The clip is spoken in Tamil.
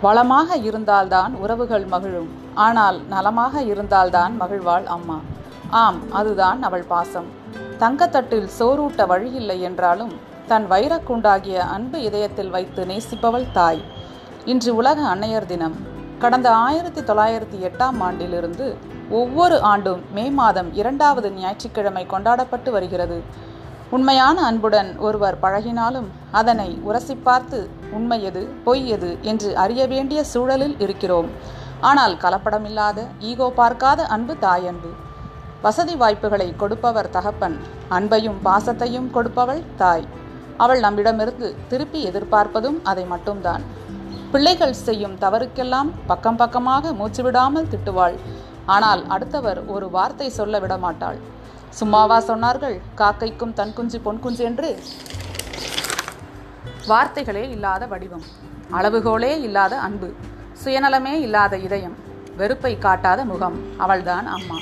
வளமாக இருந்தால்தான் உறவுகள் மகிழும். ஆனால் நலமாக இருந்தால்தான் மகிழ்வாள் அம்மா. ஆம் அதுதான் அவள் பாசம். தங்கத்தட்டில் சோறூட்ட வழியில்லை என்றாலும் தன் வைரக்குண்டாகிய அன்பு இதயத்தில் வைத்து நேசிப்பவள் தாய். இன்று உலக அன்னையர் தினம். கடந்த ஆயிரத்தி தொள்ளாயிரத்தி எட்டாம் ஆண்டிலிருந்து ஒவ்வொரு ஆண்டும் மே மாதம் இரண்டாவது ஞாயிற்றுக்கிழமை கொண்டாடப்பட்டு வருகிறது. உண்மையான அன்புடன் ஒருவர் பழகினாலும் அதனை உரசி பார்த்து உண்மை எது? பொய் எது? என்று அறிய வேண்டிய சூழலில் இருக்கிறோம். ஆனால் கலப்படமில்லாத ஈகோ பார்க்காத அன்பு தாயன்பு. வசதி வாய்ப்புகளை கொடுப்பவர் தகப்பன் அன்பையும் பாசத்தையும் கொடுப்பவள் தாய். அவள் நம்மிடமிருந்து திருப்பி எதிர்பார்ப்பதும் அதை மட்டும்தான். பிள்ளைகள் செய்யும் தவறுக்கெல்லாம் பக்கம் பக்கமாக மூச்சு விடாமல் திட்டுவாள். ஆனால் அடுத்தவர் ஒரு வார்த்தை சொல்ல விடமாட்டாள். சும்மாவா சொன்னார்கள்? காக்கைக்கும் தன் குஞ்சு பொன் குஞ்சு என்று? வார்த்தைகளே இல்லாத வடிவம் அளவுகோலே இல்லாத அன்பு சுயநலமே இல்லாத இதயம் வெறுப்பை காட்டாத முகம் அவள்தான் அம்மா.